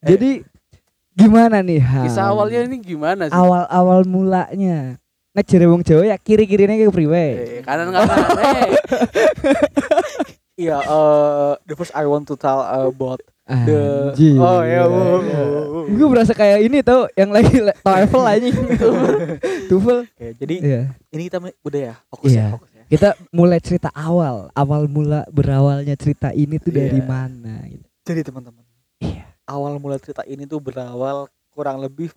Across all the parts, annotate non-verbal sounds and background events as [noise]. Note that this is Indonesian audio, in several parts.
Jadi gimana nih Ham? Kisah awalnya ini gimana sih? awal-awal mulanya ngejere wong Jawa ya kiri-kirine ke priwe. Eh, kanan kanan. eh. [laughs] Iya, eh the first I want to tell about the Anjir. Oh ya, Gue berasa kayak ini tau yang lagi TOEFL anjing. TOEFL. Oke, jadi Iya. ini kita udah ya, fokus Iya. ya, fokus ya. Kita mulai cerita awal, awal mula berawalnya cerita ini tuh dari Iya. mana gitu. Jadi teman-teman, Iya. Awal mulai cerita ini tuh berawal kurang lebih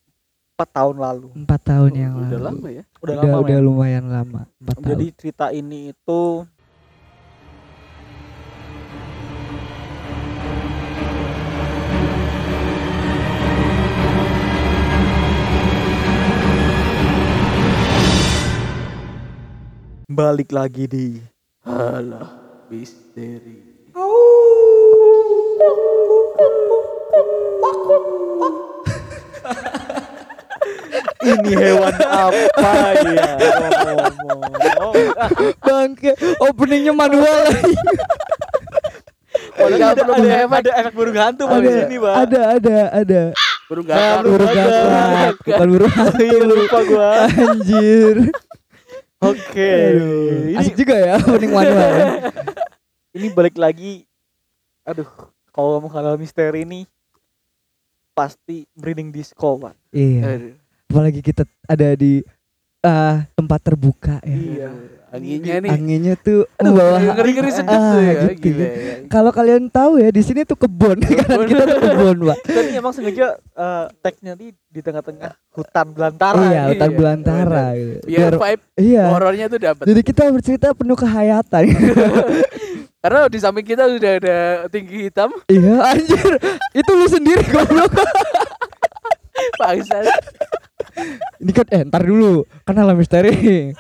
4 tahun lalu. Empat tahun yang Udah lalu. lama ya? Udah, Udah, lama udah men. lumayan lama. Empat tahun. Jadi cerita ini itu balik lagi di Alah, misteri. Ini hewan apa ya ngomong-ngomong. Bangke, openingnya manual lagi. Oh, ada, ada, efek. ada efek burung hantu Bang, di ada, sini, Bang. ada, ada, ada. Burung gagak. Burung gagak. bukan burung [laughs] hantu. Iya, lupa gua. Anjir. Oke. Ini Asik juga ya opening manual. ya. ini balik lagi aduh kalau ngomong hal misteri ini pasti breeding disco Pak. Iya. Aduh. Apalagi kita ada di ah, tempat terbuka ya. Iya. Anginnya nih. Anginnya tuh membawa Ngeri-ngeri sedap Ah, tuh ya. gitu Gila ya. ya. Kalau kalian tahu ya di sini tuh kebun, kanan [laughs] kita tuh kebun, Pak. Kita ini emang sengaja eh, tag-nya di di tengah-tengah hutan belantara. Iya, hutan iya, belantara gitu. Biar vibe iya. horornya tuh dapat. Jadi kita bercerita penuh kehayatan. [laughs] Karena di samping kita udah ada tinggi hitam. iya, anjir. Itu lu sendiri goblok. [laughs] Bangsat. Ini kan eh ntar dulu, kan alam misteri.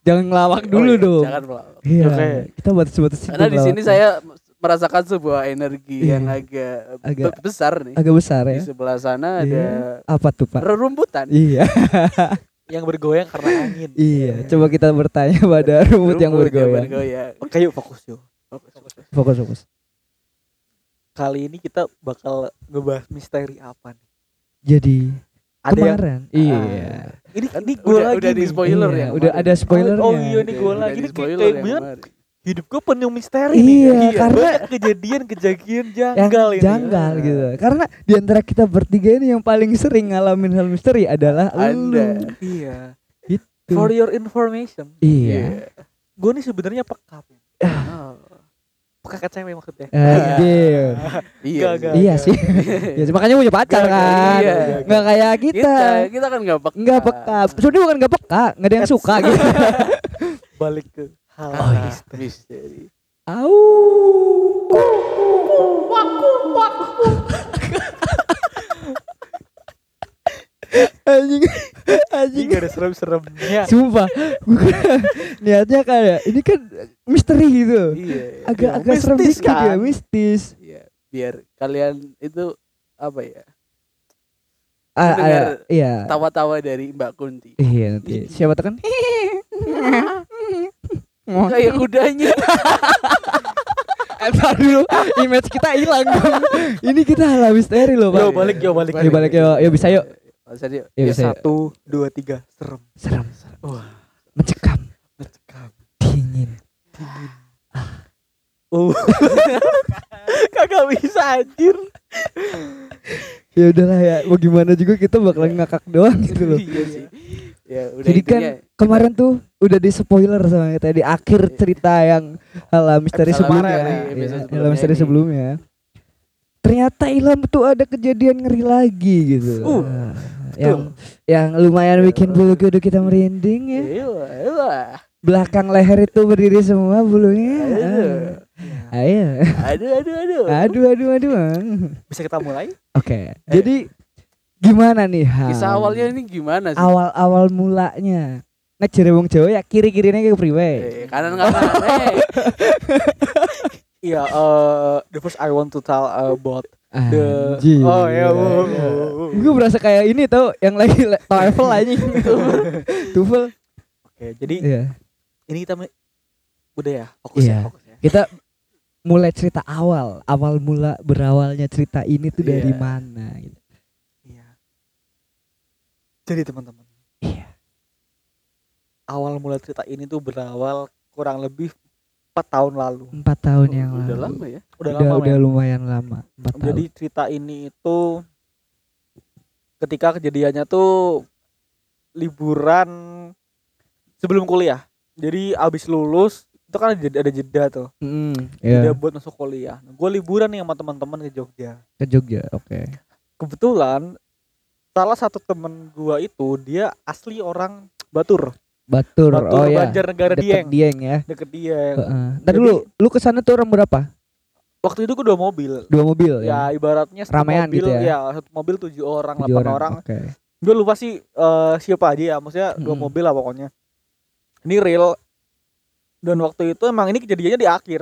Jangan ngelawak dulu Oh iya, dong. Jangan melawak. Iya. Oke. Kita batas-batas Karena di sini saya merasakan sebuah energi Iya. yang agak, Agak- be- besar nih. agak besar Di ya. sebelah sana ada Iya. Apa tuh, Pak? rerumputan. Iya. [laughs] Yang bergoyang karena angin. Iya, coba kita bertanya pada rumput yang Rumput bergoyang. bergoyang. Oke, yuk fokus yuk. Fokus, fokus. Kali ini kita bakal ngebahas misteri apa nih? Jadi Ada yang kemarin, Ah, iya. ini Kan ini gue udah, lagi udah di spoiler Iya, ya. udah ada spoilernya. Oh, iya nih gue lagi ini kayak, yang kemarin. hidup gue penuh misteri Iya, nih. karena- Banyak kejadian-kejadian yang janggal ini. janggal gitu. Karena di antara kita bertiga ini yang paling sering ngalamin hal misteri adalah Anda. lu. Iya. Gitu. For your information, Iya. gue nih sebenarnya peka. Oh. Peka ke cewek maksudnya. Anjir. Iya. Gak, sih. gak. Iya sih. ya sih, makanya punya pacar kan. iya. Nggak kayak kita. Kita, kita kan nggak peka. Nggak peka. Sebenarnya bukan nggak peka, nggak ada yang suka gitu. [laughs] Balik ke hal Oh, iya. misteri. Au. anjing [laughs] Ini anjing gak ada serem-seremnya. sumpah niatnya kayak ini kan misteri gitu Iya. agak Iya, agak serem mistis dikit ya kan? mistis Iya. Biar kalian itu apa ya? ah, ah, iya Tawa-tawa dari Mbak Kunti. iya nanti siapa tuh kan Kayak kudanya. [laughs] Entar dulu image kita hilang dong. Ini kita hal misteri loh, Pak. Yo balik yo balik. Yuk, balik, yuk. Yuk, bisa, yuk. Dia Yuk, Ya, bisa. satu, dua, tiga, serem. Serem, Wah, mencekam, mencekam. dingin. Oh. [laughs] Kagak bisa anjir. Ya udahlah ya, mau gimana juga kita bakalan ngakak doang gitu loh. Iya sih. Ya, udah Jadi kan intinya kemarin tuh udah di spoiler sama kita di akhir cerita yang hal misteri Episode sebelumnya. Iya, episode hal sebelumnya misteri sebelumnya. Ternyata Ilham tuh ada kejadian ngeri lagi gitu. Uh, Nah, yang yang lumayan bikin bulu kuduk kita merinding ya. Iya, iya. Belakang leher itu berdiri semua bulunya. Aduh. Ah. Ayo. Aduh, aduh, aduh. Aduh aduh aduh. Bisa kita mulai? Oke. Jadi gimana nih Ham? Kisah awalnya ini gimana sih? awal-awal mulanya ngejere wong Jawa ya kiri-kirine ke priwe. Eh, kanan kanan. [laughs] Iya, eh the first I want to tell about the Anjir. Oh ya. Gue berasa kayak ini tau yang lagi TOEFL anjing. [laughs] TOEFL. Oke, jadi Iya. ini kita udah ya, fokus Iya. ya, fokus ya. Kita mulai cerita awal, awal mula berawalnya cerita ini tuh dari Iya. mana gitu. Iya. Jadi teman-teman, Iya. awal mulai cerita ini tuh berawal kurang lebih 4 tahun lalu. Empat tahun Oh, yang udah lalu. lama ya. Udah, Udah, lama udah men. lumayan lama. Empat tahun. Jadi cerita ini itu ketika kejadiannya tuh liburan sebelum kuliah. Jadi abis lulus itu kan ada, ada jeda tuh. Mm, Jeda ya, buat masuk kuliah. Nah, gue liburan nih sama teman-teman ke Jogja. ke Jogja. Oke. Kebetulan salah satu temen gua itu dia asli orang Batur. Batur. Batur oh ya. Banjarnegara Deket Dieng. Dieng ya. Deket Dieng. Heeh. Ntar Jadi- dulu, lu ke sana tuh orang berapa? Waktu itu gua dua mobil. Dua mobil Ya, ya. ibaratnya satu Ramean mobil gitu ya? satu mobil tujuh orang, Tujuh delapan orang. Oke. Gue lupa sih eh, siapa aja ya, maksudnya dua Mm-mm. mobil lah pokoknya. Ini real. Dan waktu itu emang ini kejadiannya di akhir.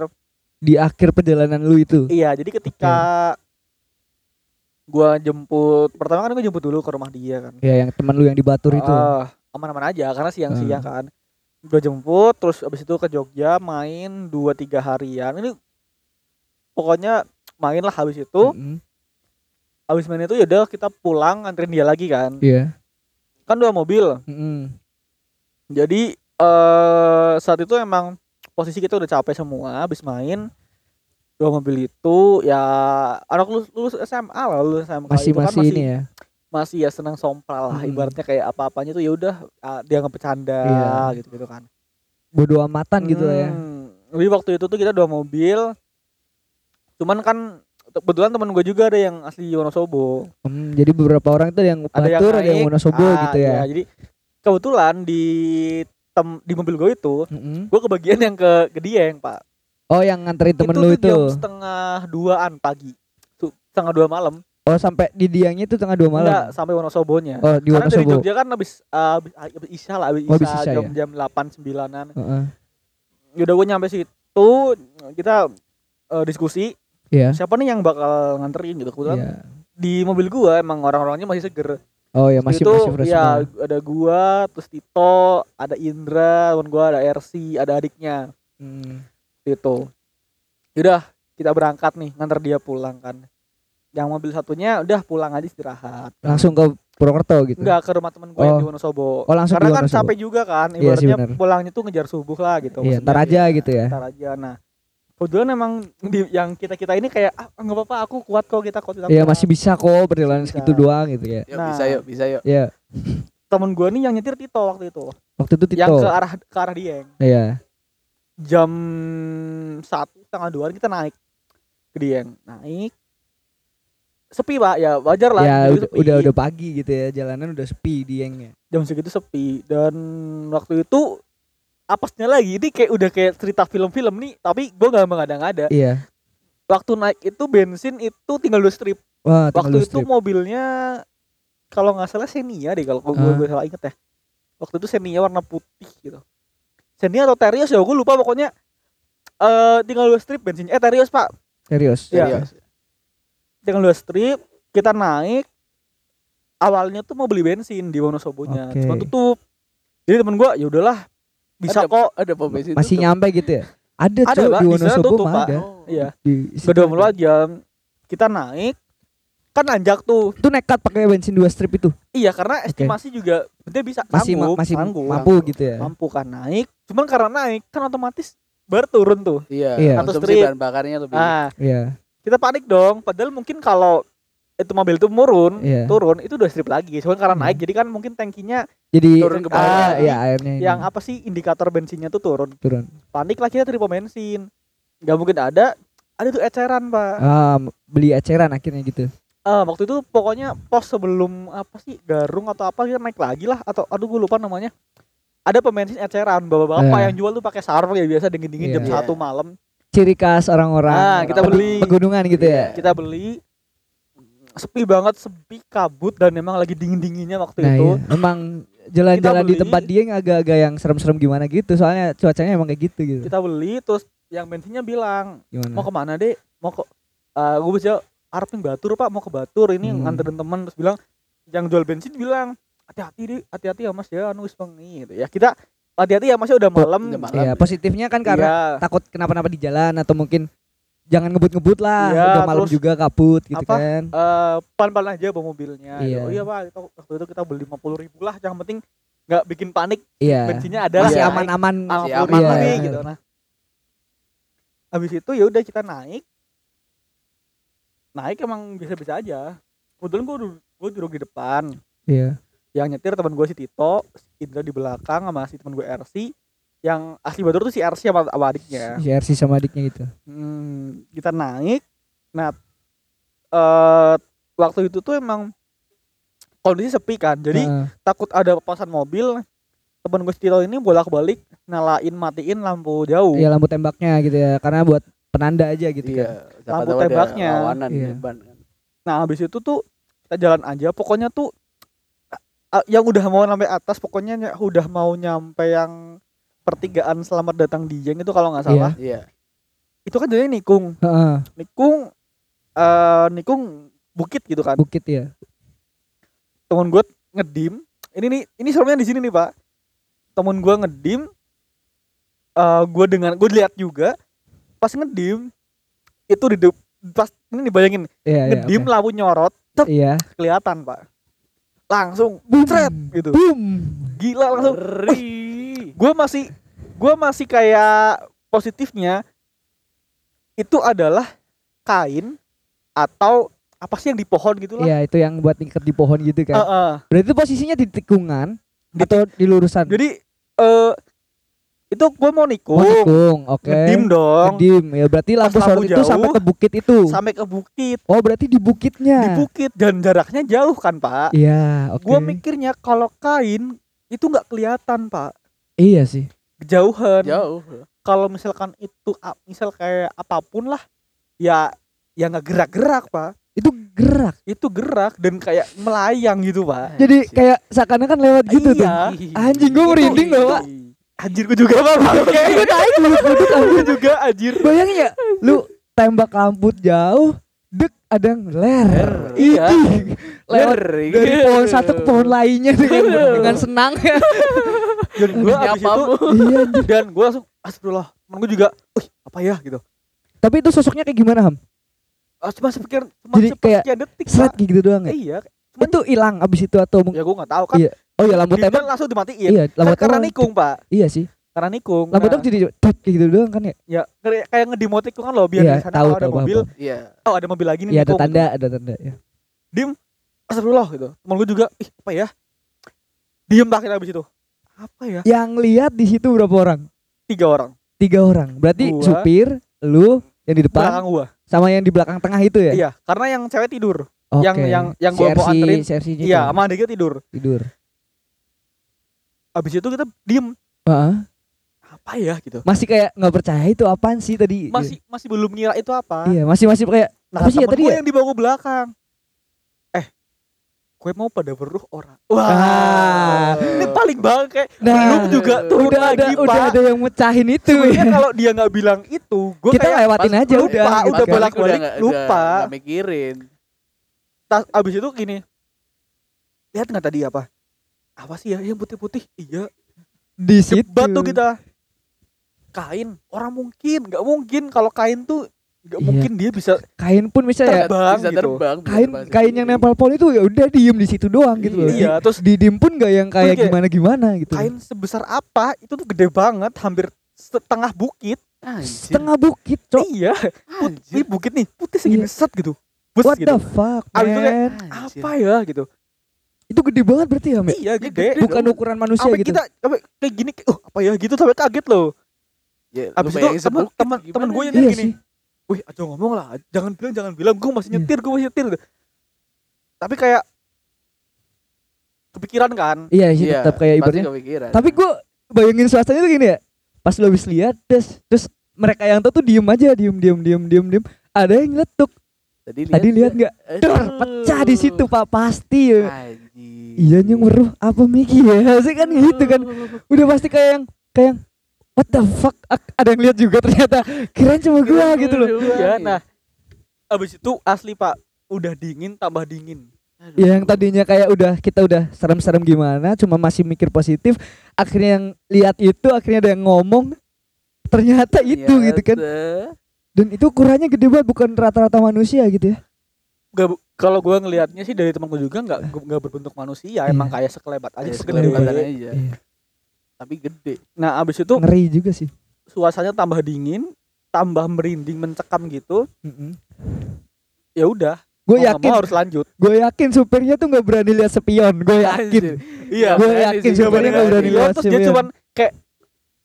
Di akhir perjalanan lu itu. Iya, jadi ketika gua jemput pertama kan gue jemput dulu ke rumah dia kan. Ya yang teman lu yang di Batur itu. Ah, aman-aman aja karena siang-siang Hmm. kan. Gue jemput terus abis itu ke Jogja main dua tiga harian. Ini pokoknya main lah habis itu. Mm-mm. Habis main itu ya udah kita pulang anterin dia lagi kan. Iya. Kan dua mobil. Mm-mm. Jadi eh saat itu emang posisi kita udah capek semua habis main dua mobil itu ya anak lulus, lulus SMA lah lulus SMA Masih itu kan masih ini ya. Masih ya senang sompral lah Mm. ibaratnya kayak apa-apanya tuh ya udah ah, dia nggak bercanda Iya. gitu gitu kan Bodo amatan gitu lah ya. Hmm, Jadi waktu itu tuh kita dua mobil cuman kan kebetulan temen gue juga ada yang asli Wonosobo Hmm, jadi beberapa orang itu yang ada yang ada yang Wonosobo ah, gitu ya. iya, jadi kebetulan di tem di mobil gue itu Mm-mm. gue kebagian yang ke ke Dieng pak Oh, yang nganterin temen itu lu itu. jam setengah duaan pagi tuh setengah dua malam Oh, sampai di Diangnya itu tengah dua malam. enggak sampai Wonosobonya Oh, di karena dari Wonosobo. Jogja kan habis uh, habis, habis isya lah habis Oh, isya, habis isya jam ya? jam delapan sembilanan Heeh. udah gue nyampe situ kita uh, diskusi Iya. siapa nih yang bakal nganterin gitu kebetulan Iya. di mobil gua emang orang-orangnya masih seger Oh ya masih itu masih fresh ya semua. ada gua terus Tito ada Indra teman gua ada RC ada adiknya Hmm. itu udah kita berangkat nih nganter dia pulang kan yang mobil satunya udah pulang aja istirahat Langsung ke Purwokerto gitu. enggak ke rumah temen gue yang Oh. di Wonosobo Oh, langsung karena di kan capek juga kan Iya sih, ibaratnya benar. pulangnya tuh ngejar subuh lah gitu Iya, maksudnya. ntar aja gitu ya. ntar aja nah kebetulan emang di yang kita kita ini kayak ah nggak apa-apa aku kuat kok kita kuat kita Iya kuat." masih bisa kok perjalanan Bisa. segitu doang gitu ya. Yuk, Nah. bisa yuk, bisa yuk. Iya. temen gue nih yang nyetir Tito waktu itu Waktu itu Tito. yang ke arah ke arah Dieng Iya. jam satu setengah dua kita naik ke Dieng naik sepi pak ya wajar lah Ya udah, udah udah pagi gitu ya. Jalanan udah sepi Diengnya. jam segitu sepi dan waktu itu apesnya lagi ini kayak udah kayak cerita film-film nih tapi gue nggak mengada-ngada Iya. waktu naik itu bensin itu tinggal dua strip Wah, tinggal waktu lu itu strip. mobilnya kalau nggak salah Xenia deh kalau gue Ah. gue salah inget ya waktu itu Xenia warna putih gitu Xenia atau Terios ya gue lupa pokoknya eh tinggal dua strip bensinnya eh Terios pak Serius. Iya. Tinggal dua strip kita naik awalnya tuh mau beli bensin di Wonosobonya Oke. cuma tutup jadi temen gua ya udahlah bisa Ada- kok Ada pom bensin Masih tutup. nyampe gitu ya? Ada, Ada, Pak. di Wonosobo tutup, mah ada. Oh. iya Di ke situ dua ada. jam kita naik kan nanjak tuh Itu nekat pakai bensin dua strip itu. iya karena estimasi juga dia bisa Masih ma- sanggup, masih sanggup, mampu gitu ya. mampu kan naik cuman karena naik kan otomatis baru turun tuh Iya, Iya. konsumsi Satu strip. bahan bakarnya lebih. ah Iya. Kita panik dong padahal mungkin kalau itu mobil itu turun Iya. turun itu dua strip lagi cuman karena Hmm. naik jadi kan mungkin tankinya Jadi Turun ke bawah. ah, ya airnya ini yang apa sih indikator bensinnya tuh turun turun. panik lah kita terima bensin nggak mungkin ada ada tuh eceran pak Ah, beli eceran akhirnya gitu. Ah, waktu itu pokoknya pos sebelum apa sih garung atau apa kita naik lagi lah atau aduh gue lupa namanya ada pembensin eceran bapak-bapak Eh. yang jual tuh pakai sarung ya biasa dingin-dingin jam Iya. satu malam Ciri khas orang-orang Ah, kita beli. pegunungan gitu ya. kita beli sepi banget sepi kabut dan memang lagi dingin-dinginnya waktu Nah, itu iya. emang jalan-jalan di tempat dia yang agak-agak yang serem-serem gimana gitu. Soalnya cuacanya emang kayak gitu gitu. kita beli terus yang bensinnya bilang Gimana? mau ke mana deh mau ke uh, gue bisa Arpin Batur pak mau ke Batur ini Hmm. nganterin teman terus bilang yang jual bensin bilang hati-hati deh hati-hati ya mas ya anu wis bengi," gitu ya kita hati-hati ya mas ya udah malam Udah malam. Iya, positifnya kan karena Iya. takut kenapa-napa di jalan atau mungkin jangan ngebut-ngebut lah. Iya, Udah malam terus juga kabut gitu apa, kan. Eh, pelan-pelan aja bawa mobilnya Iya. oh iya pak itu- waktu itu kita beli 50 ribu lah yang penting nggak bikin panik Iya. bensinnya ada Masih Iya. aman-aman. Masih aman aman nih Iya. gitu nah habis itu ya udah kita naik naik emang bisa-bisa aja kebetulan gue gue duduk di depan Iya. Yang nyetir teman gue si Tito si Indra di belakang sama si teman gue RC yang asli batur tuh si RC sama, sama adiknya Si RC sama adiknya gitu. Hmm, kita naik. Nah, eh waktu itu tuh emang kondisi sepi kan. Jadi Heeh. takut ada papasan mobil. Temen gue si Tito ini bolak-balik nyalain matiin lampu jauh. Iya lampu tembaknya gitu ya. Karena buat penanda aja gitu kan. Iya, siapa Lampu tembaknya. lawanan Iya. depan kan. Nah, habis itu tuh kita jalan aja. Pokoknya tuh eh, yang udah mau sampai atas pokoknya ny- udah mau nyampe yang pertigaan selamat datang di Jeng itu kalau nggak salah. Iya. Itu kan jadi nikung. Heeh. Nikung eh nikung bukit gitu kan. Bukit ya. temen gue ngedim ini nih ini seremnya di sini nih pak temen gue ngedim eh gue dengan gue lihat juga pas ngedim itu di pas ini dibayangin Iya, iya. ngedim oke. lampu nyorot tep, Iya. kelihatan pak langsung Boom. Cret, gitu Boom. gila langsung gue masih gue masih kayak positifnya itu adalah kain atau apa sih yang di pohon gitu lah Iya, itu yang buat ngikat di pohon gitu kan. Heeh. Berarti itu posisinya di tikungan Di- atau di lurusan? jadi eh itu gue mau nikung Oh, tikung. Oke. ngedim dong Ngedim. Ya berarti lampu sorot itu sampai ke bukit itu. sampai ke bukit Oh, berarti di bukitnya. di bukit dan jaraknya jauh kan pak Iya, oke. Gua mikirnya kalau kain itu nggak kelihatan pak Iya sih. kejauhan Jauh. kalau misalkan itu a- misal kayak apa pun lah ya ya nggak gerak-gerak pak Itu gerak. itu gerak dan kayak melayang gitu pak Jadi kayak seakan-akan lewat gitu tuh. iya Anjing gue merinding loh, Pak. Anjir gue juga pak Oke. Gue naik budut-budut gue juga anjir Bayangin ya, lu tembak lampu jauh, dek ada yang ler. Iya. Ih, Lewat Ngeri. dari pohon satu ke pohon lainnya dengan, dengan senang. [laughs] dan gue abis itu iya, [laughs] dan gue langsung astagfirullah temen gue juga wih apa ya gitu Tapi itu sosoknya kayak gimana, Ham? Ah, cuma sepikiran cuma Jadi kayak detik Seret kayak gitu doang ya? iya Itu hilang abis itu atau mungkin ya gue nggak tahu kan Iya. Oh iya lampu tembak. langsung dimatiin Iya, lampu Kan karena tembak. nikung pak Iya sih. karena nikung Lampu tembak jadi kayak gitu doang kan ya? ya kayak ngedimotik kan loh biar Iya, di sana tahu, ada mobil. Iya. oh ada mobil lagi nih Iya ada tanda, ada tanda ya. gitu. astagfirullah gitu temen gue juga ih apa ya diem lah kita abis itu apa ya Yang lihat di situ berapa orang? tiga orang Tiga orang. Berarti Gua. supir, lu yang di depan belakang gua sama yang di belakang tengah itu ya? iya karena yang cewek tidur Oke. yang- yang- yang gua mau anterin, iya tuh, sama adiknya tidur tidur. Abis itu kita diem Heeh. apa ya gitu Masih kayak nggak percaya itu apaan sih tadi? masih masih belum ngira itu apa Iya, masih masih kayak nah apa sih ya tadi gue ya? yang di bangku belakang eh gue mau pada beruh orang wah Ah. ini paling bangke Nah, belum juga turun udah ada lagi udah pak ada yang mecahin itu. sebenarnya kalau dia nggak bilang itu gue Kita kayak lewatin aja lupa, udah. gitu udah kan. bolak-balik, Udah lupa. udah mikirin. tas abis itu gini lihat nggak tadi apa apa sih ya yang putih-putih iya di situ. tuh kita kain orang mungkin nggak mungkin kalau kain tuh nggak Iya. mungkin dia bisa Kain pun bisa ya terbang bisa gitu terbang. kain terbang kain yang nempel pohon itu ya udah diem di situ doang gitu loh. iya terus Di diem pun gak yang kayak gimana gimana gitu. kain sebesar apa itu tuh gede banget hampir setengah bukit Anjir. Setengah bukit, cok. iya put- ini Anjir. bukit nih putih segini Iya. set gitu Bus What gitu the fuck, Abis itu kayak, man? Apa ya gitu Itu gede banget berarti ya, Mek? iya gede Bukan ukuran manusia sampai gitu. kita sampai kayak gini kayak, oh apa ya gitu sampai kaget loh Ya, abis itu temen temen temen gue ya? yang Iya gini sih. wih aja ngomong lah jangan bilang jangan bilang gue masih Iya. nyetir gue masih nyetir tapi kayak kepikiran kan Iya sih, Iya, tetap kayak ibaratnya. kepikiran. Tapi gue bayangin suasananya tuh gini ya. Pas lo habis lihat, terus, terus mereka yang tahu tuh diem aja, diem, diem, diem, diem, diem. Ada yang nyeletuk. tadi Tadi lihat nggak? Aduh. Der, pecah di situ pak pasti ya. Anjir. Iya yang meruh apa Miki ya? Sih kan gitu kan. Udah pasti kayak yang kayak yang what the fuck ada yang lihat juga ternyata kirain cuma gua gitu loh. ya nah abis itu asli pak udah dingin tambah dingin Aduh. yang tadinya kayak udah kita udah serem-serem gimana cuma masih mikir positif akhirnya yang lihat itu akhirnya ada yang ngomong ternyata itu gitu kan. Dan itu ukurannya gede banget bukan rata-rata manusia gitu ya. Gak, bu- kalau gua ngelihatnya sih dari temanku juga nggak nggak berbentuk manusia, Iya. emang kayak sekelebat aja Aja segede. sekelebatan aja. Iya. Tapi gede. Nah, abis itu Ngeri juga sih. suasananya tambah dingin, tambah merinding mencekam gitu. Ya udah, Gue yakin, harus lanjut. gue yakin supirnya tuh nggak berani lihat spion. Gue yakin. Iya, Gue yakin sih, supirnya nggak berani Iya, lihat terus dia cuman kayak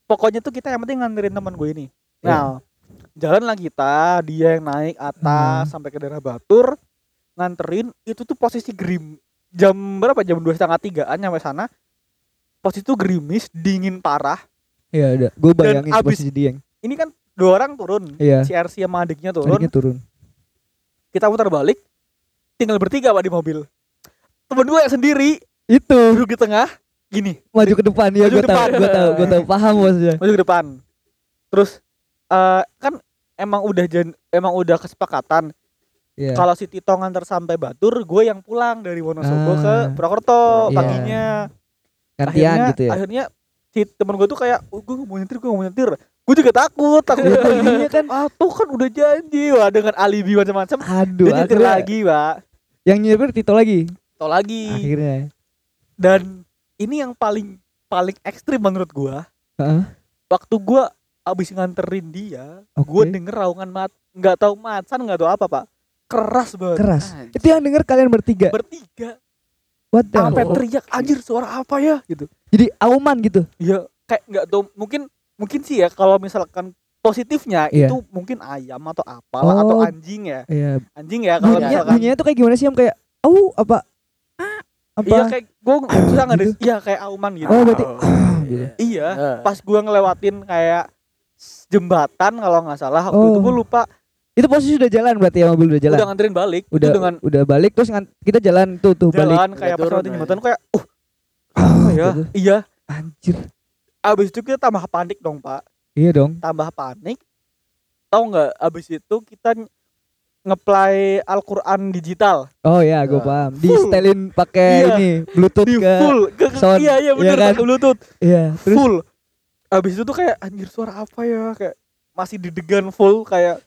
pokoknya tuh kita yang penting nganterin teman gue ini. Iya. Nah, jalan lah kita, dia yang naik atas Hmm. sampai ke daerah Batur, nganterin itu tuh posisi grim jam berapa? Jam dua setengah tigaan nyampe sana. Posisi tuh gerimis dingin parah. Iya udah. Gue bayangin abis- posisi dia. ini kan dua orang turun. Iya. si RC sama adiknya turun. Adiknya turun. kita putar balik tinggal bertiga pak di mobil. Temen gue yang sendiri. Itu. Duduk di tengah gini. Maju ke depan ya gue tahu, gue tahu, gue tahu paham maksudnya. maju ke depan. Terus eh kan emang udah jan emang udah kesepakatan Iya. kalau si Tito nganter sampai Batur gue yang pulang dari Wonosobo Ah. ke Purwokerto Iya. paginya Gantian akhirnya gitu ya. akhirnya si temen gue tuh kayak oh, gue mau nyetir gue mau nyetir gue juga takut takut Iya kan. [laughs] ah tuh kan udah janji wah dengan alibi macam-macam Aduh, dia nyetir akhirnya lagi pak yang nyebir Tito lagi. tau lagi Akhirnya. dan ini yang paling paling ekstrim menurut gua Heeh. waktu gua abis nganterin dia Oke. gua denger raungan mat nggak tahu macan nggak tahu apa pak keras banget Keras. Anjir. Itu yang denger kalian bertiga. bertiga What the sampai teriak anjir suara apa ya gitu Jadi auman gitu. ya kayak nggak tahu mungkin mungkin sih ya kalau misalkan positifnya Iya. itu mungkin ayam atau apalah atau Oh. anjing ya Iya. anjing ya kalau Bunyinya, misalkan bunyinya tuh kayak gimana sih? Yang kayak au apa? Ah, apa? iya kayak gua susah nggak gitu. iya kayak auman gitu Oh, berarti ah, gitu. iya pas gua ngelewatin kayak jembatan kalau nggak salah waktu itu Oh. gua lupa Itu posisi udah jalan berarti ya mobil udah jalan. udah nganterin balik udah itu dengan udah balik terus ngan- kita jalan tuh tuh balik. jalan kayak pas turun, lewatin ya. jembatan kayak uh Ah, apa ya gitu. iya Anjir. abis itu kita tambah panik dong pak Iya dong. tambah panik tahu nggak abis itu kita ngeplay Al-Quran digital Oh ya, gue Ah. paham. Di setelin pakai Iya. ini Bluetooth di ke full ke, ke- sound, iya iya iya bener kan? pakai bluetooth Iya, terus full abis itu tuh kayak anjir suara apa ya kayak masih didegan full kayak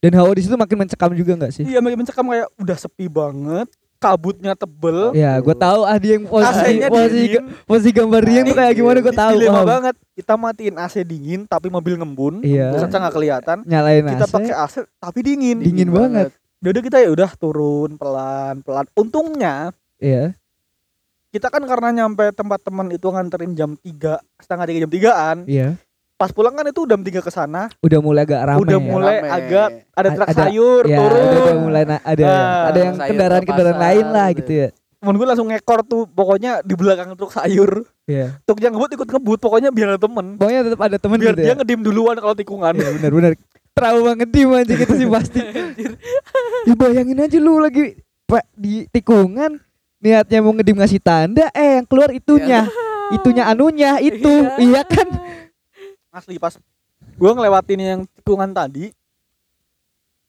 dan hawa di situ makin mencekam juga nggak sih? iya makin mencekam kayak udah sepi banget kabutnya tebel Ya, gue tahu ah dia yang posisi posisi, dingin posisi gambar dia tuh kayak gimana gue tahu. dilema paham. banget kita matiin AC dingin tapi mobil ngembun Iya. kaca nggak kelihatan Nyalain kita AC. pakai AC tapi dingin Dingin banget. Udah kita ya udah turun pelan pelan untungnya Iya. kita kan karena nyampe tempat teman itu nganterin jam 3 setengah tiga jam tigaan Iya. Pas pulang kan itu jam 3 ke sana Udah mulai agak ramai. Udah ya. mulai Rame. agak ada truk ada- sayur ya, turun udah, udah mulai na- ada Ah, ada yang kendaraan-kendaraan lain lah gitu gitu ya. temen gue langsung ngekor tuh pokoknya di belakang truk sayur Iya. truk yang ngebut ikut ngebut pokoknya biar ada temen Pokoknya tetap ada temen biar gitu dia ya. ngedim duluan kalau tikungan Iya benar benar. Trauma ngedim aja gitu sih pasti. [laughs] ya bayangin aja lu lagi pak di tikungan niatnya mau ngedim ngasih tanda eh yang keluar itunya. Itunya anunya itu. Iya kan? [laughs] asli pas gue ngelewatin yang tikungan tadi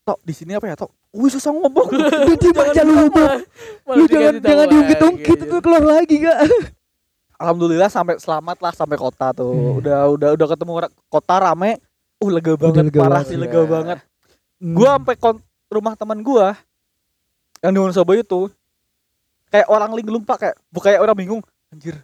tok di sini apa ya tok? Wih susah ngomong. [laughs] Udah diem aja lu ngomong. Lu jangan jangan diungkit-ungkit itu keluar lagi gak? [laughs] alhamdulillah sampai selamat lah sampai kota tuh. Hmm. udah udah udah ketemu kota rame. Uh lega banget lega parah sih lega Iya. banget gua sampai kon- rumah teman gua yang di Wonosobo itu kayak orang linglung pak kayak kayak orang bingung anjir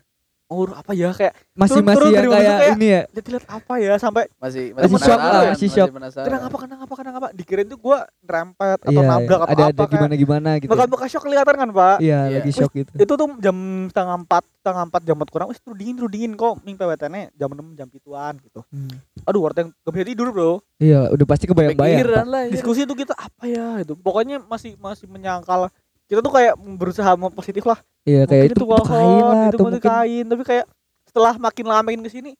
oh apa ya kayak masih Turun- masih turun mobil kayak kayak- ini ya. lihat lihat apa ya sampai masih Masih shock lah, masih shock. kenapa apa kenapa apa kenapa apa dikirain tuh gua nerempet atau Iya, nabrak atau ada apa ada kayak gimana gimana gitu. bakal bakal shock kelihatan kan pak Iya, Iya. lagi shock gitu. itu tuh jam setengah empat setengah empat jam empat kurang wis tuh dingin tuh dingin kok ming PWTN jam enam jam pituan gitu Hmm. aduh warteg gak bisa tidur bro Iya, udah pasti kebayang-bayang. Pikiran Pak. lah ya. diskusi itu kita apa ya itu pokoknya masih masih menyangkal kita tuh kayak berusaha mau positif lah Iya, kayak mungkin itu, itu kain lah itu atau mungkin kain tapi kayak setelah makin lama makin ke sini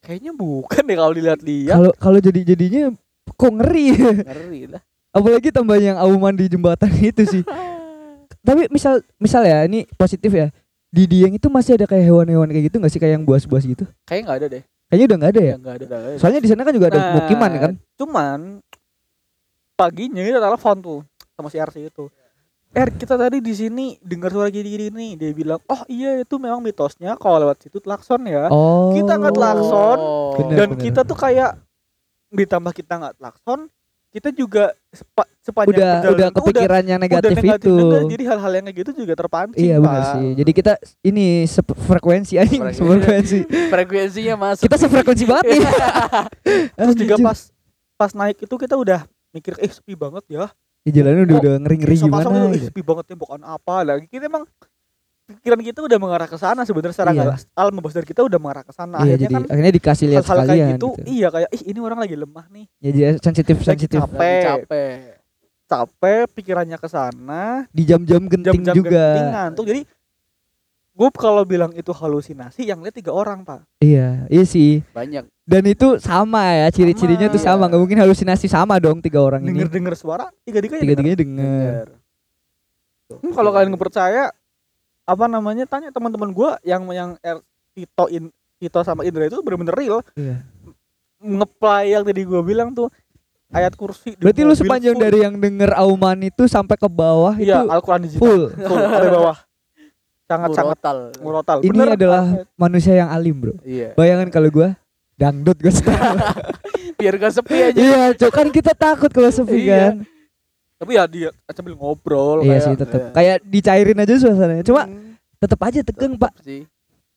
kayaknya bukan deh kalau dilihat-lihat kalau kalau jadi jadinya kok ngeri. ngeri lah Apalagi tambah yang auman di jembatan [laughs] itu sih. [laughs] Tapi misal misal ya ini positif ya. Di Dieng itu masih ada kayak hewan-hewan kayak gitu nggak sih kayak yang buas-buas gitu? kayaknya nggak ada deh Kayaknya udah nggak ada ya. nggak ada Soalnya di sana kan juga ada Nah, pemukiman kan. cuman paginya kita telepon tuh sama si RC itu Er kita tadi di sini dengar suara gini gini dia bilang oh iya itu memang mitosnya kalau lewat situ klakson ya Oh. Kita nggak klakson, Oh. Bener. dan kita tuh kayak ditambah kita nggak klakson kita juga sepa, sepanjang udah perjalanan udah tuh kepikiran yang udah negatif, negatif itu juga. jadi hal-hal yang kayak gitu juga terpancing iya benar sih jadi kita ini frekuensi anjing Frekuensi. frekuensi Frekuensinya masuk. kita sefrekuensi banget nih [laughs] terus juga pas pas naik itu kita udah mikir eh sepi banget ya Ya, jalannya udah udah ngeri ngeri Sama-sama gimana tuh, "Ih, gitu. sepi banget ya bukan apa lagi kita emang pikiran kita udah mengarah ke sana sebenarnya secara Iya. alam bawah sadar kita udah mengarah ke sana iya akhirnya jadi kan akhirnya dikasih lihat hal-hal kayak sekalian gitu, gitu. iya kayak ih ini orang lagi lemah nih ya dia sensitif sensitif capek. Capek. capek pikirannya ke sana di jam-jam genting jam-jam juga genting ngantuk jadi gue kalau bilang itu halusinasi yang lihat tiga orang pak. Iya iya sih. Banyak. dan itu sama ya ciri-cirinya tuh Sama. nggak mungkin halusinasi sama dong tiga orang ini. Denger denger suara tiga tiganya tiga tiganya denger. Hmm, kalau kalian nggak percaya apa namanya tanya teman-teman gua yang yang R- Tito in Tito sama Indra itu bener-bener real. Iya. ngeplay yang tadi gua bilang tuh ayat kursi berarti lu sepanjang full. dari yang denger auman itu sampai ke bawah iya itu Al-Quran digital. full. Full dari bawah sangat sangat Murotal. murotal Ini Bener, adalah- Pak. manusia yang alim bro Iya. bayangan kalau gua dangdut gue [laughs] Biar gak sepi aja. iya cok kan kita takut kalau sepi Iya. kan tapi ya dia sambil ngobrol iya kayak sih tetap iya. kayak dicairin aja suasananya cuma Hmm, tetap aja tegang pak sih.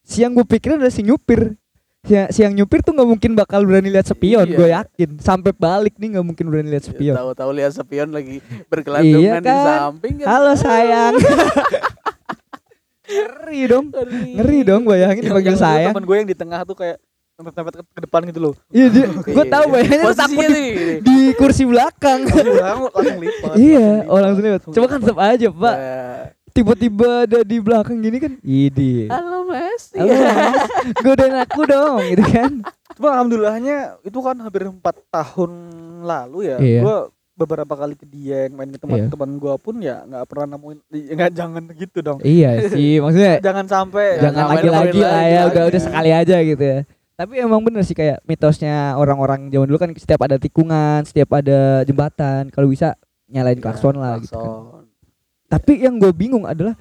siang gue pikirin adalah si nyupir si, si yang nyupir tuh nggak mungkin bakal berani lihat spion Iya. gue yakin sampai balik nih nggak mungkin berani lihat Ya, spion Tahu-tahu lihat spion lagi bergelantungan Iya di kan? samping kan. halo sayang [laughs] ngeri dong. Ngeri. Dong bayangin yang- dipanggil yang sayang temen gue yang di tengah tuh kayak nempet-nempet ke, ke depan gitu loh. Iya [laughs] gue Iya. tahu bayangannya tuh takut di, di kursi belakang. Langsung lipat. [laughs] Iya oh langsung lewat coba kan tetap aja pak. Nah, tiba-tiba ada di belakang gini kan idi. Halo Mas. halo mas. [laughs] Godain aku dong gitu kan. Cuma alhamdulillahnya itu kan hampir empat tahun lalu ya. Iya. Gua beberapa kali ke Dieng main ke teman-teman gua pun ya nggak pernah nemuin ya nggak [laughs] jangan gitu dong. iya [laughs] sih maksudnya Jangan sampai. jangan lagi-lagi lah lagi, ya lagi. udah udah sekali aja gitu ya. Tapi emang bener sih kayak mitosnya orang-orang zaman dulu kan setiap ada tikungan setiap ada jembatan kalau bisa nyalain klakson lah gitu kan. tapi yang gue bingung adalah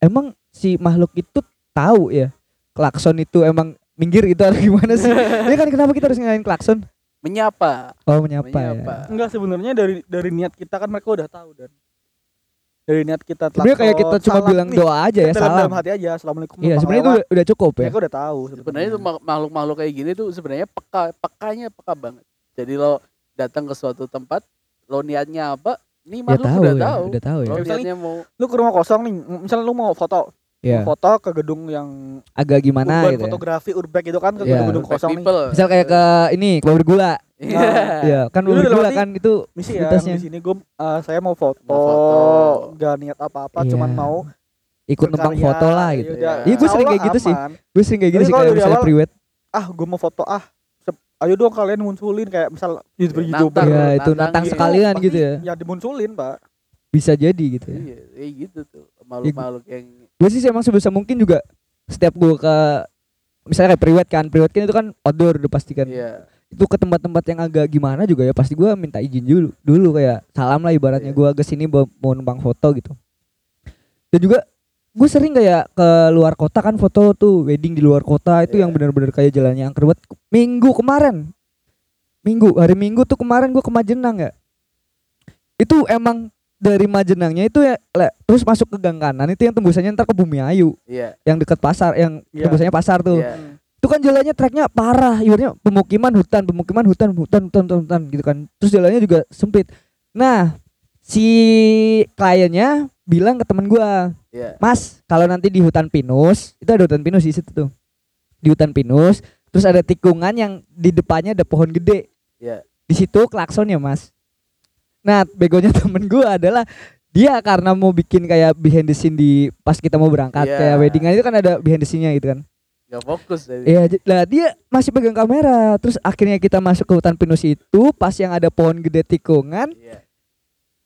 emang si makhluk itu tahu ya klakson itu emang minggir gitu atau gimana sih? [laughs] Ya kan kenapa kita harus nyalain klakson Menyapa. oh menyapa, Menyapa. ya enggak sebenarnya dari dari niat kita kan mereka udah tahu dan dari niat kita sebenarnya kayak kita cuma bilang nih, doa aja ya dalam, salam dalam hati aja assalamualaikum iya sebenarnya itu udah, udah cukup ya mereka udah tahu Sebenarnya mak- makhluk-makhluk kayak gini tuh sebenarnya peka, pekanya peka banget. Jadi lo datang ke suatu tempat, lo niatnya apa? Nih ya makhluk tahu udah ya tahu. udah tahu ya Lo Misalnya- mau lu ke rumah kosong nih misalnya lu mau foto ya mau foto ke gedung yang agak gimana urban gitu ya. fotografi urbex gitu kan ke Iya. gedung Urbex kosong nih people. misal kayak ke ini ke pabrik gula Iya. [laughs] Iya, kan Dulu pabrik dalam gula arti- kan itu misi ya di sini gue saya mau foto, Mau foto. niat apa-apa Iya. cuman mau ikut numpang foto lah gitu. Iya, gue sering Insya kayak gitu sih. Gue sering kayak gitu sih kalau kayak misalnya priwet. ah gue mau foto ah ayo dong kalian munculin kayak misal youtuber youtuber Iya, nantang itu nantang gitu. sekalian pasti gitu ya. ya dimunculin pak Bisa jadi gitu ya. Iya, kayak gitu tuh. Makhluk-makhluk yang Gue sih emang sebisa mungkin juga setiap gue ke misalnya kayak priwet kan, priwet kan itu kan outdoor udah pasti kan. iya. Itu ke tempat-tempat yang agak gimana juga ya pasti gue minta izin dulu dulu kayak salam lah ibaratnya Iya. gue ke sini mau mau numpang foto gitu. Dan juga gue sering kayak ke luar kota kan foto tuh wedding di luar kota itu Iya. yang benar-benar kayak jalannya angker banget. Minggu kemarin, minggu hari minggu tuh kemarin gue ke Majenang ya. Itu emang dari Majenangnya itu ya le, terus masuk ke gang kanan itu yang tembusannya ntar ke Bumi Ayu Iya. yang dekat pasar yang Iya. tembusannya pasar tuh. Iya. Itu kan jalannya treknya parah, ibaratnya pemukiman hutan, pemukiman hutan, hutan, hutan, hutan, hutan gitu kan. Terus jalannya juga sempit. Nah, si kliennya bilang ke temen gua, Iya. Mas, kalau nanti di hutan pinus, itu ada hutan pinus di situ tuh. Di hutan pinus, terus ada tikungan yang di depannya ada pohon gede. Iya. Di situ klakson ya, Mas. Nah, begonya [laughs] temen gua adalah dia karena mau bikin kayak behind the scene di pas kita mau berangkat Iya. kayak weddingan itu kan ada behind the scene-nya gitu kan. Gak fokus dari. Iya, lah dia masih pegang kamera. Terus akhirnya kita masuk ke hutan pinus itu, pas yang ada pohon gede tikungan, Iya.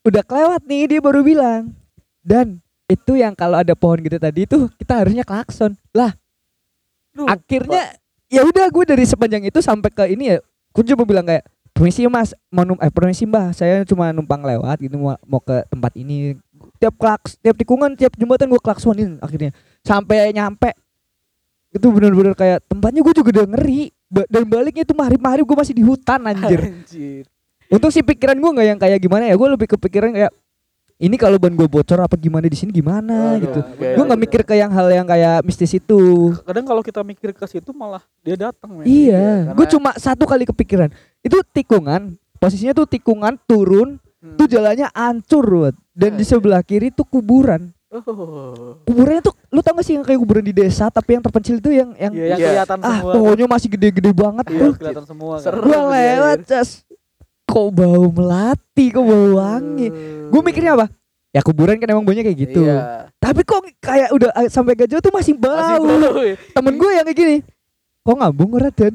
udah kelewat nih dia baru bilang. Dan itu yang kalau ada pohon gede tadi itu kita harusnya klakson. Lah, Lupa. akhirnya ya udah gue dari sepanjang itu sampai ke ini ya, gue coba bilang kayak permisi mas, mau num eh permisi mbah, saya cuma numpang lewat gitu mau, mau ke tempat ini. Tiap klaks, tiap tikungan, tiap jembatan gue klaksonin akhirnya sampai nyampe itu bener-bener kayak tempatnya gue juga udah ngeri Ba- dan baliknya itu mahrib mahrib gue masih di hutan anjir Anjir. Untung sih pikiran gue nggak yang kayak gimana ya. Gue lebih kepikiran kayak ini kalau ban gue bocor apa gimana di sini gimana Waduh, gitu. oke. Gue nggak mikir ke yang hal yang kayak mistis itu. kadang kalau kita mikir ke situ malah dia datang. Iya, karena- gue cuma satu kali kepikiran. Itu tikungan, posisinya tuh tikungan turun, Hmm. tuh jalannya hancur buat. Dan di Iya. sebelah kiri tuh kuburan. Oh. Kuburannya tuh, lu tau gak sih yang kayak kuburan di desa, tapi yang terpencil itu yang yang Iya, yang Iya. kelihatan ah semua pokoknya masih gede-gede banget iya tuh. kelihatan semua kan. Seru. Gue tuh di lewat, cas. Kok bau melati, kok bau wangi. Gue mikirnya apa? Ya kuburan kan emang baunya kayak gitu. Iya. Tapi kok kayak udah ah, sampai gak jauh tuh masih bau. Masih bau ya. Temen gue yang kayak gini. Kok ngambung Raden?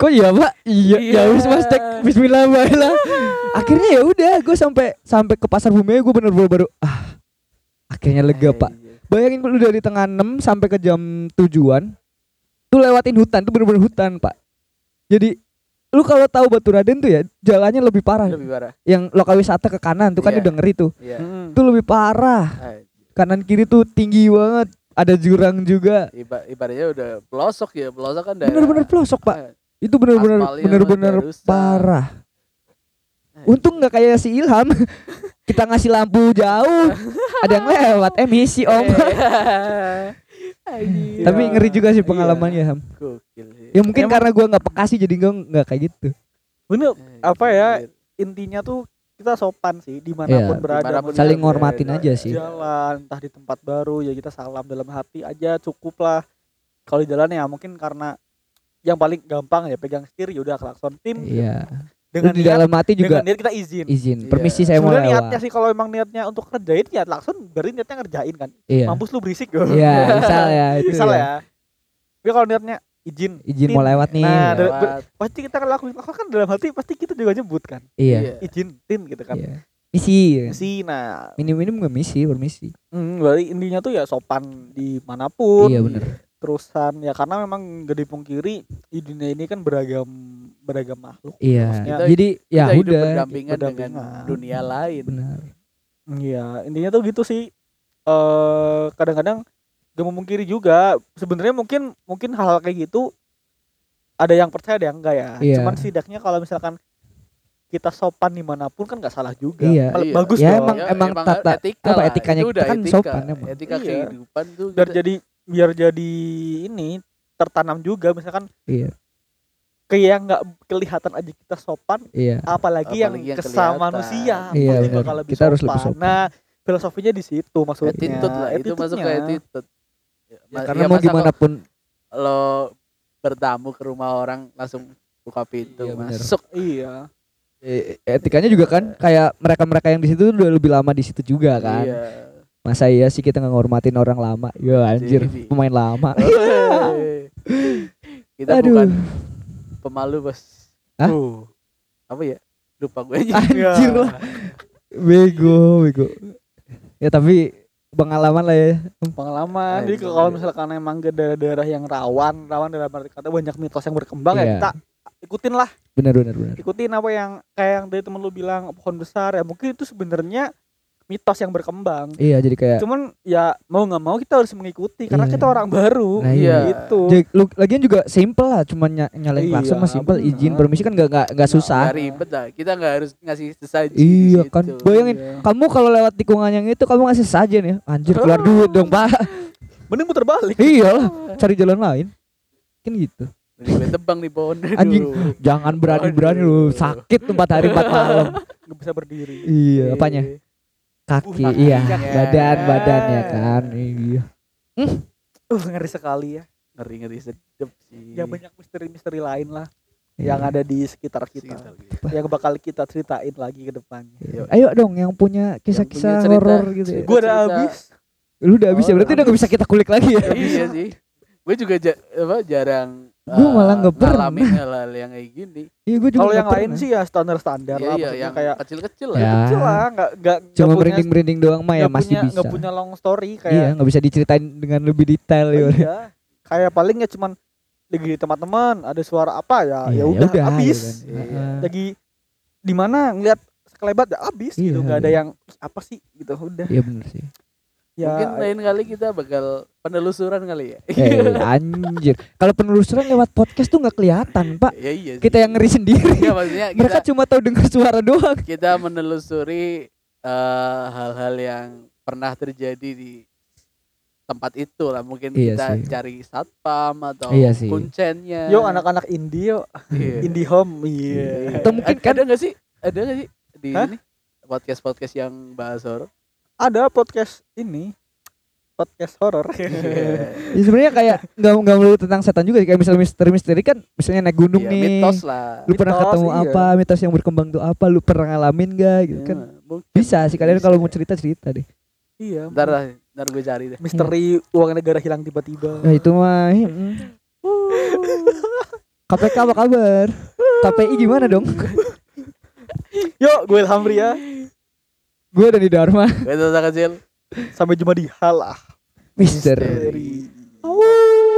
Kok iya pak? Iya, Iya. ya wis mas cek Bismillah baiklah. Akhirnya ya udah, gue sampai sampai ke pasar bumi gue bener-bener baru ah akhirnya lega pak. Iya. Bayangin lu dari tengah 6 sampai ke jam tujuan tuh lewatin hutan tuh bener-bener hutan pak. Jadi lu kalau tahu Batu Raden tuh ya jalannya lebih parah. Lebih parah. Yang lokal wisata ke kanan tuh kan Iya. udah ngeri tuh. Iya. Hmm. Itu lebih parah. Ah, Kanan kiri tuh tinggi banget. Ada jurang juga. Iba, ibaratnya udah pelosok ya, pelosok kan daerah. Bener-bener pelosok pak. Itu bener-bener Aspalnya bener-bener rusak. parah. ah, Untung nggak kayak si Ilham. [laughs] Kita ngasih lampu jauh, [laughs] ada yang lewat emisi om. [laughs] Tapi ngeri juga sih Iya. pengalamannya Ham. Gokil sih. Ya mungkin Emang- karena gua nggak pekasi jadi gua nggak kayak gitu. bener Eh, apa ya intinya tuh kita sopan sih di mana pun Iya. berada Di mana pun Saling jalan- ngormatin aja sih. jalan entah di tempat baru ya kita salam dalam hati aja cukup lah kalau di jalan ya mungkin karena yang paling gampang ya pegang setir ya udah klakson tim Iya. Dengan di niat, dalam hati juga dengan niat kita izin izin. Iya. Permisi saya mau lewat. niatnya sih kalau emang niatnya untuk kerjain ya klakson berarti niatnya ngerjain kan Iya. mampus lu berisik Iya, [laughs] misal ya itu misal ya. ya tapi kalau niatnya izin Izin Tin. mau lewat nih. Nah, Lewat. pasti kita kan lakuin klakson kan dalam hati pasti kita juga nyebut kan iya. izin tin gitu kan Iya. Misi. si nah Minim-minim gak misi, permisi. hmm, berarti intinya tuh ya sopan di mana pun Iya bener. terusan ya karena memang gak dipungkiri di dunia ini kan beragam beragam makhluk Iya. Maksudnya Jadi ya hidup udah. berdampingan dengan berdampingan. dunia lain. Benar. Iya intinya tuh gitu sih eh kadang-kadang gak memungkiri juga sebenarnya mungkin mungkin hal, -hal kayak gitu ada yang percaya ada yang enggak ya Iya. cuman setidaknya kalau misalkan kita sopan di mana pun kan nggak salah juga Iya. Iya. bagus Ya, dong emang- emang tata- etika apa, etikanya Itu kita udah kan etika. sopan emang. Etika Iya. kehidupan tuh biar kita- jadi biar jadi ini tertanam juga misalkan Iya. Kayak yang nggak kelihatan aja kita sopan Iya. apalagi, yang Apalagi yang kesama kelihatan. manusia Iya, bakal lebih Kita harus lebih sopan. nah filosofinya di situ maksudnya attitude lah itu masuk ke attitude. Ya, ma- Karena ya mau gimana pun lo bertamu ke rumah orang langsung buka pintu Iya, bener. masuk iya eh, etikanya juga kan kayak mereka-mereka yang di situ udah lebih lama di situ juga kan. Iya. Masa iya sih kita nggak ngormatin orang lama? Ya anjir, Jadi. pemain lama. [laughs] kita Aduh. bukan pemalu bos Hah? Tuh. apa ya lupa gue aja Anjir lah. Bego, bego. Ya tapi pengalaman lah ya. pengalaman Ah, jadi iya, kalau iya. misalkan emang ke daerah-daerah yang rawan rawan dalam arti kata banyak mitos yang berkembang Iya. ya kita ikutin lah Benar benar benar. ikutin apa yang kayak yang dari temen lu bilang pohon besar ya mungkin itu sebenarnya mitos yang berkembang Iya, jadi kayak cuman ya mau nggak mau kita harus mengikuti karena Iya. kita orang baru Nah, iya. gitu Jadi, lu lagian juga simple lah, cuma ny nyalain Iya, klakson mah simple, benar. izin permisi kan nggak nggak nggak susah. Nggak ribet lah kita nggak harus ngasih sesaji Iya situ. kan, bayangin Iya. kamu kalau lewat tikungan yang itu kamu ngasih saja nih, anjir keluar duit dong pak. mending muter balik iya lah, cari jalan lain. Kan gitu. Mending tebang di pohon Anjing. Jangan berani-berani lu sakit empat hari empat malam. nggak bisa berdiri Iya, apanya? Kaki, Uh, iya, kakinya. badan badannya kan. Iya. uh ngeri sekali ya ngeri ngeri sedep sih ya banyak misteri-misteri lain lah Iya. yang ada di sekitar kita Sekitar kita. yang bakal kita ceritain lagi ke depannya Iya. Ayo dong yang punya kisah-kisah horor gitu ya. Gue udah habis Lu udah habis ya, Oh, berarti udah gak bisa kita kulik lagi ya. iya sih gue juga ja- apa jarang Gua eh, malah nggak ngalamin hal-hal yang kayak gini Iya, gue juga kalau nggak yang lain pernah. sih ya standar standar iya lah iya yang kayak kecil-kecil lah Ya. kecil lah nggak nggak cuma nggak punya- merinding-merinding doang mah ya nggak masih punya, bisa. nggak punya long story Iya, kayak nggak bisa diceritain dengan lebih detail ya. iya kayak paling ya cuman lagi di teman-teman ada suara apa ya Iya, ya udah ya habis kan. Iya. Lagi di mana ngelihat sekelebat ya habis gitu Iya, nggak ada iya. yang "Ih, apa sih gitu udah Iya bener sih. Ya, Mungkin lain kali kita bakal penelusuran kali ya. Eh, anjir. Kalau penelusuran lewat podcast tuh nggak kelihatan, Pak. ya iya. sih. Kita yang ngeri sendiri. Iya, maksudnya [laughs] kita Mereka cuma tahu dengar suara doang. kita menelusuri eh, hal-hal yang pernah terjadi di tempat itu lah. Mungkin Iya kita sih. cari satpam atau Iya sih. kuncennya. Yo anak-anak indie yo, Iya. [laughs] indie home. Iya. Atau mungkin Ad- kan- ada nggak sih? Ada nggak sih di Hah? ini podcast podcast yang bahas horor? Ada podcast ini. Podcast horor. Ya, sebenarnya kayak nggak nggak melulu tentang setan juga sih. kayak misalnya misteri-misteri kan misalnya naik gunung Iya, nih. mitos lah. Lu pernah Mitos, ketemu iya. apa? Mitos yang berkembang tuh apa? Lu pernah ngalamin gak gitu Ya, kan? mungkin Bisa sih kalian kalau mau cerita cerita deh. iya. Ntar lah, ntar gue cari deh. Misteri uang negara hilang tiba-tiba. Nah itu mah. [laughs] KPK apa kabar? KPI gimana dong? [laughs] Yuk, gue Ilham Ria. Gue Dani Dharma. Gue Tata kecil. Sampai jumpa di halah. Mister. Misteri. Dari